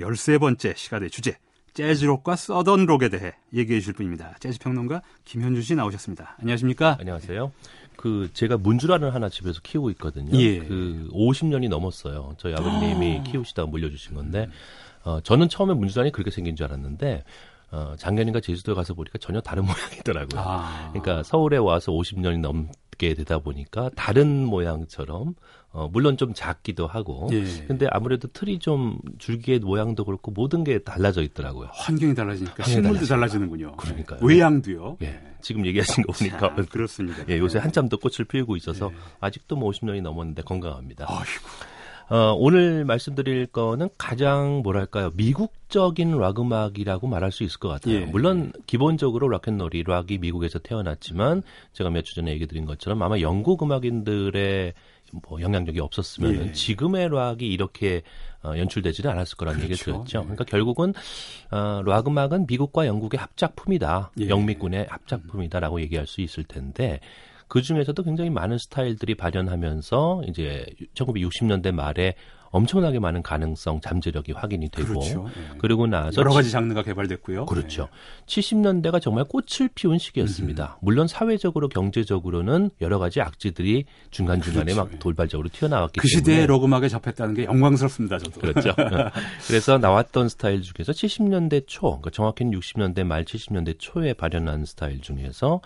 13번째 시간의 주제, 재즈록과 서던록에 대해 얘기해 주실 분입니다. 재즈 평론가 김현주 씨 나오셨습니다. 안녕하십니까? 안녕하세요. 그 제가 문주라를 하나 집에서 키우고 있거든요. 예. 그 50년이 넘었어요. 저희 아버님이 아. 키우시다가 물려주신 건데 어, 저는 처음에 문주란이 그렇게 생긴 줄 알았는데 어, 작년인가 제주도에 가서 보니까 전혀 다른 모양이더라고요. 아. 그러니까 서울에 와서 50년이 넘 게 되다 보니까 다른 모양처럼 어, 물론 좀 작기도 하고. 예. 근데 아무래도 틀이 좀 줄기의 모양도 그렇고 모든 게 달라져 있더라고요. 환경이 달라지니까 식물도 달라지는군요. 그러니까 외양도요. 예. 지금 얘기하신 거 보니까 자, 그렇습니다. 예, 요새 한참 더 꽃을 피우고 있어서 예. 아직도 뭐 50년이 넘었는데 건강합니다. 아이고. 어, 오늘 말씀드릴 거는 가장 뭐랄까요 미국적인 락 음악이라고 말할 수 있을 것 같아요. 예. 물론 기본적으로 락앤롤이 락이 미국에서 태어났지만 제가 몇 주 전에 얘기 드린 것처럼 아마 영국 음악인들의 뭐 영향력이 없었으면 예. 지금의 락이 이렇게 어, 연출되지는 않았을 거라는 그렇죠. 얘기를 들었죠. 예. 그러니까 결국은 어, 락 음악은 미국과 영국의 합작품이다. 예. 영미군의 합작품이다라고 얘기할 수 있을 텐데 그 중에서도 굉장히 많은 스타일들이 발현하면서 이제 1960년대 말에 엄청나게 많은 가능성 잠재력이 확인이 되고 그렇죠. 네. 그리고 나서 여러 가지 장르가 개발됐고요. 그렇죠. 네. 70년대가 정말 꽃을 피운 시기였습니다. 음. 물론 사회적으로 경제적으로는 여러 가지 악재들이 중간 중간에 그렇죠. 막 돌발적으로 튀어나왔기 그 때문에 그 시대에 록 음악에 접했다는 게 영광스럽습니다. 저도. 그렇죠. 그래서 나왔던 스타일 중에서 70년대 초, 그러니까 정확히는 60년대 말 70년대 초에 발현한 스타일 중에서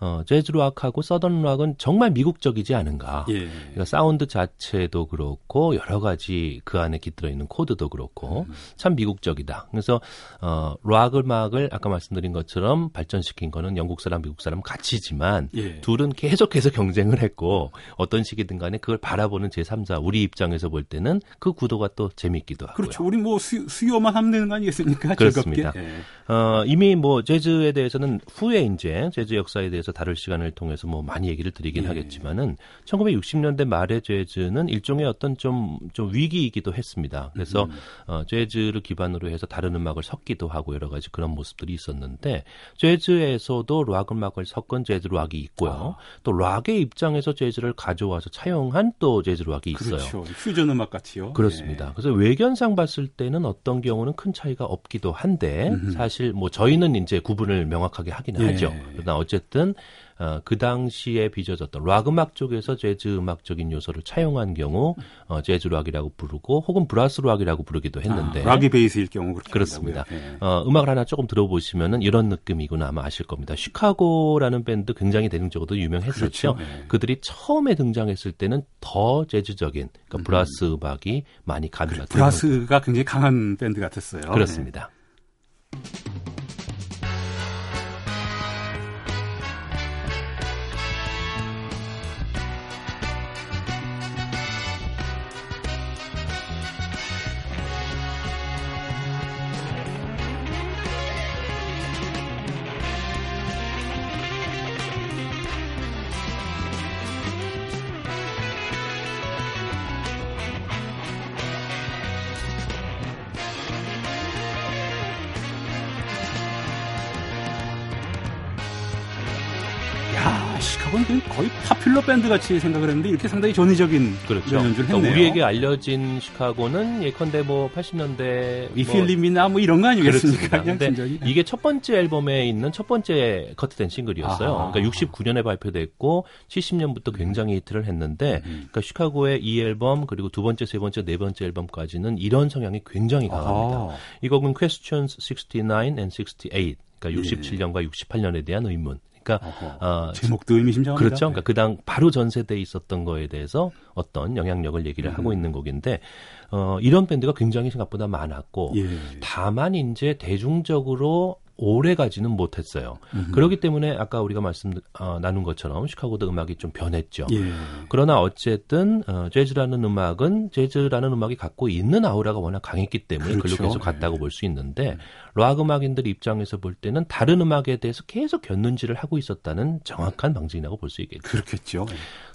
어, 재즈 락하고 Southern rock은 정말 미국적이지 않은가. 예. 그러니까 사운드 자체도 그렇고 여러 가지 가지 그 안에 깃들어 있는 코드도 그렇고 음. 참 미국적이다. 그래서 어, 락 음악을 아까 말씀드린 것처럼 발전시킨 거는 영국 사람, 미국 사람 같이지만 예. 둘은 계속해서 경쟁을 했고 어떤 시기든 간에 그걸 바라보는 제3자 우리 입장에서 볼 때는 그 구도가 또 재밌기도 하고요. 그렇죠. 우리 뭐 수, 요만 하면 되는 거 아니겠습니까? 그렇습니다. 예. 어, 이미 뭐 재즈에 대해서는 후에 이제 재즈 역사에 대해서 다룰 시간을 통해서 뭐 많이 얘기를 드리긴 예. 하겠지만은 1960년대 말의 재즈는 일종의 어떤 좀, 좀 위기이기도 했습니다. 그래서 음. 어, 재즈를 기반으로 해서 다른 음악을 섞기도 하고 여러 가지 그런 모습들이 있었는데 재즈에서도 락 음악을 섞은 재즈 락이 있고요. 아. 또 락의 입장에서 재즈를 가져와서 차용한 또 재즈 락이 있어요. 그렇죠. 퓨전 음악 같이요. 그렇습니다. 네. 그래서 외견상 봤을 때는 어떤 경우는 큰 차이가 없기도 한데 음 사실 뭐 저희는 이제 구분을 명확하게 하기는 네. 하죠. 그러나 어쨌든 어, 그 당시에 빚어졌던 락 음악 쪽에서 재즈 음악적인 요소를 차용한 경우 어, 재즈 락이라고 부르고 혹은 브라스 락이라고 부르기도 했는데 아, 락이 베이스일 경우 그렇습니다. 네. 어, 음악을 하나 조금 들어보시면은 이런 느낌이구나 아마 아실 겁니다. 시카고라는 밴드 굉장히 대중적으로 유명했었죠. 그렇죠. 네. 그들이 처음에 등장했을 때는 더 재즈적인 그러니까 음. 브라스 음. 악이 많이 가미가 그래, 브라스가 굉장히 강한 밴드 같았어요. 그렇습니다. 네. 시카고는 거의 파퓰러 밴드 같이 생각을 했는데 이렇게 상당히 전위적인 그렇죠. 연주를 그러니까 우리에게 알려진 시카고는 예컨대 뭐 80년대 이필림이나 뭐, 뭐 이런 거 아니겠습니까? 근데 이게 첫 번째 앨범에 있는 첫 번째 커트된 싱글이었어요. 아하. 그러니까 69년에 발표됐고 70년부터 굉장히 히트를 했는데 음. 그러니까 시카고의 이 앨범 그리고 두 번째, 세 번째, 네 번째 앨범까지는 이런 성향이 굉장히 강합니다. 아하. 이 곡은 Questions 69 and 68 그러니까 67년과 예. 68년에 대한 의문. 그러니까 어, 제목도 의미심장합니다. 그렇죠. 그러니까 그 당 바로 전 세대에 있었던 거에 대해서 어떤 영향력을 얘기를 음. 하고 있는 곡인데 어, 이런 밴드가 굉장히 생각보다 많았고 예. 다만 이제 대중적으로 오래 가지는 못했어요. 음. 그렇기 때문에 아까 우리가 말씀 어, 나눈 것처럼 시카고도 음악이 좀 변했죠. 예. 그러나 어쨌든 어, 재즈라는 음악은 재즈라는 음악이 갖고 있는 아우라가 워낙 강했기 때문에 그렇죠. 글로 계속 갔다고 예. 볼수 있는데 락 음악인들 입장에서 볼 때는 다른 음악에 대해서 계속 곁눈질을 하고 있었다는 정확한 방증이라고 볼 수 있겠죠. 그렇겠죠.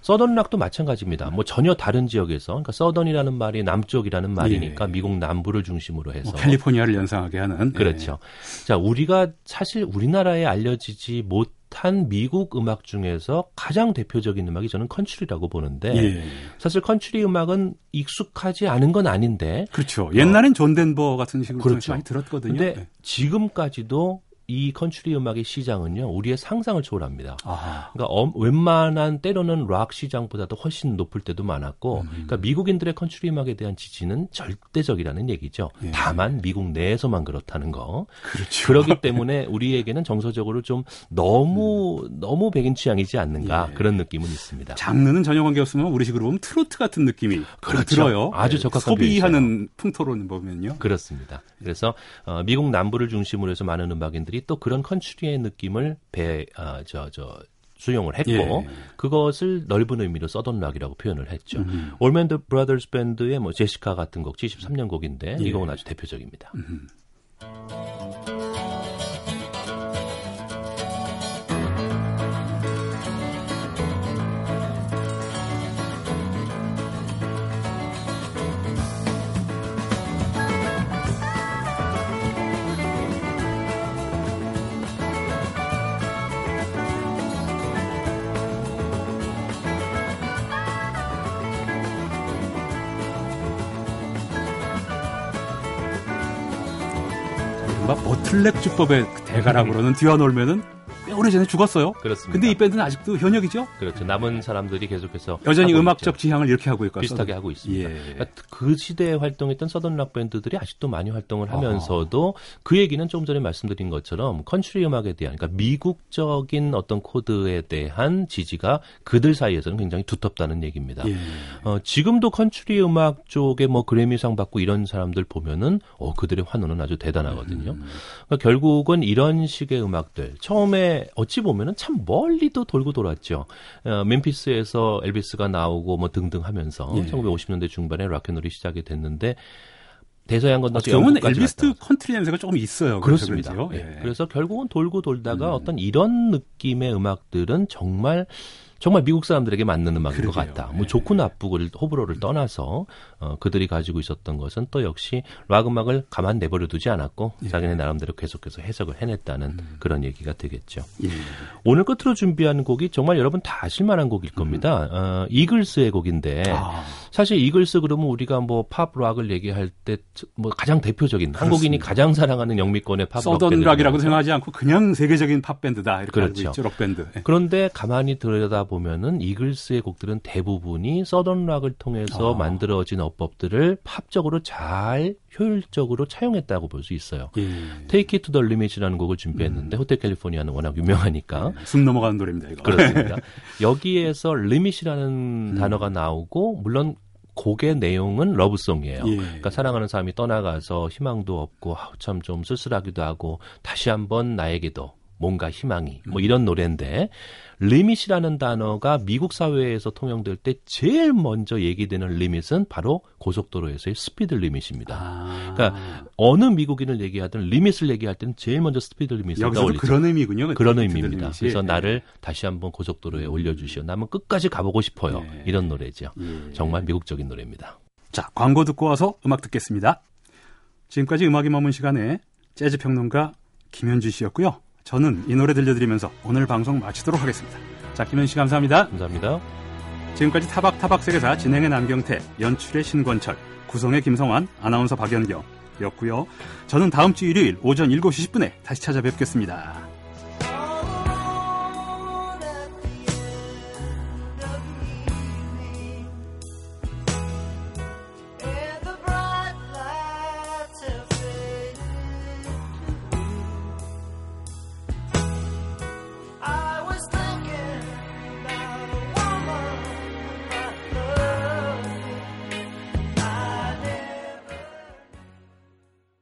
Southern 락도 마찬가지입니다. 뭐 전혀 다른 지역에서 그러니까 Southern이라는 말이 남쪽이라는 말이니까 예. 미국 남부를 중심으로 해서 뭐 캘리포니아를 연상하게 하는 그렇죠. 예. 자 우리 가 사실 우리나라에 알려지지 못 한 미국 음악 중에서 가장 대표적인 음악이 저는 컨츄리라고 보는데 예. 사실 컨츄리 음악은 익숙하지 않은 건 아닌데 그렇죠. 옛날엔 어, 존 덴버 같은 식으로 그렇죠. 많이 들었거든요. 근데 네. 지금까지도 이 컨츄리 음악의 시장은요 우리의 상상을 초월합니다. 아하. 그러니까 어, 웬만한 때로는 락 시장보다도 훨씬 높을 때도 많았고, 음. 그러니까 미국인들의 컨츄리 음악에 대한 지지는 절대적이라는 얘기죠. 예. 다만 미국 내에서만 그렇다는 거. 그렇죠. 그렇기 때문에 우리에게는 정서적으로 좀 너무 음. 너무 백인 취향이지 않는가 예. 그런 느낌은 있습니다. 장르는 전혀 관계 없으면 우리식으로 보면 트로트 같은 느낌이 그렇죠. 들어요. 아주 예. 적합한 소비하는 풍토로 보면요. 그렇습니다. 그래서 어, 미국 남부를 중심으로 해서 많은 음악인들이 또 그런 컨츄리의 느낌을 배, 아, 저, 저, 수용을 했고 예. 그것을 넓은 의미로 Southern 락이라고 표현을 했죠. 음. Allman Brothers Band의 뭐 Jessica 같은 곡 73년 곡인데 예. 이 곡은 아주 대표적입니다. 음. bottleneck 주법의 대가라고 그러는 듀언 올먼은 오래전에 죽었어요. 그렇습니다. 근데 이 밴드는 아직도 현역이죠? 그렇죠. 남은 사람들이 계속해서 여전히 음악적 있죠. 지향을 이렇게 하고 있고 비슷하게 하고 있습니다. 예. 그러니까 그 시대에 활동했던 Southern 락 밴드들이 아직도 많이 활동을 하면서도 아. 그 얘기는 조금 전에 말씀드린 것처럼 컨트리 음악에 대한 그러니까 미국적인 어떤 코드에 대한 지지가 그들 사이에서는 굉장히 두텁다는 얘기입니다. 예. 어, 지금도 컨트리 음악 쪽에 뭐 그래미상 받고 이런 사람들 보면은 어, 그들의 환호는 아주 대단하거든요. 음. 그러니까 결국은 이런 식의 음악들 처음에 어찌 보면은 참 멀리도 돌고 돌았죠. 어, 멤피스에서 엘비스가 나오고 뭐 등등 하면서 예. 1950년대 중반에 락앤롤이 시작이 됐는데 대서양 건너서 영국까지 엘비스 컨트리 냄새가 조금 있어요. 그렇습니다. 예. 예. 그래서 결국은 돌고 돌다가 음. 어떤 이런 느낌의 음악들은 정말 정말 미국 사람들에게 맞는 음악인 그러게요. 것 같다. 뭐 네. 좋고 나쁘고를 호불호를 떠나서 어, 그들이 가지고 있었던 것은 또 역시 락 음악을 가만 내버려 두지 않았고 예. 자기네 나름대로 계속해서 해석을 해냈다는 음. 그런 얘기가 되겠죠. 예. 오늘 끝으로 준비한 곡이 정말 여러분 다 아실 만한 곡일 겁니다. 음. 어, 이글스의 곡인데 아. 사실 이글스 그러면 우리가 뭐 팝 락을 얘기할 때 뭐 가장 대표적인 그렇습니다. 한국인이 가장 사랑하는 영미권의 팝 Southern 락이라고 생각하지 않고 그냥 세계적인 팝 밴드다 이렇게 그렇죠. 알고 있죠. 록 밴드. 예. 그런데 가만히 들여다 보면은 이글스의 곡들은 대부분이 Southern 락을 통해서 아. 만들어진 어법들을 팝적으로 잘 효율적으로 차용했다고 볼 수 있어요. 예. Take It to the Limit이라는 곡을 준비했는데 음. Hotel California는 워낙 유명하니까 네. 숨 넘어가는 노래입니다. 이거. 그렇습니다. 여기에서 limit이라는 음. 단어가 나오고 물론 곡의 내용은 love song이에요. 예. 그러니까 사랑하는 사람이 떠나가서 희망도 없고 참좀 쓸쓸하기도 하고 다시 한번 나에게도 뭔가 희망이 뭐 이런 노래인데 limit이라는 단어가 미국 사회에서 통용될 때 제일 먼저 얘기되는 limit은 바로 고속도로에서의 speed limit입니다. 아. 그러니까 어느 미국인을 얘기하든 limit을 얘기할 때는 제일 먼저 speed limit을 떠올리죠. 그런 의미군요. 그런 의미입니다. 그래서 네. 나를 다시 한번 고속도로에 음. 올려주시오. 나는 끝까지 가보고 싶어요. 네. 이런 노래죠. 예. 정말 미국적인 노래입니다. 자, 광고 듣고 와서 음악 듣겠습니다. 지금까지 음악이 머문 시간에 재즈 평론가 김현주 씨였고요. 저는 이 노래 들려드리면서 오늘 방송 마치도록 하겠습니다. 자, 김현 씨 감사합니다. 감사합니다. 지금까지 타박타박 세계사 진행의 남경태, 연출의 신권철, 구성의 김성환, 아나운서 박연경이었고요. 저는 다음 주 일요일 오전 7시 10분에 다시 찾아뵙겠습니다.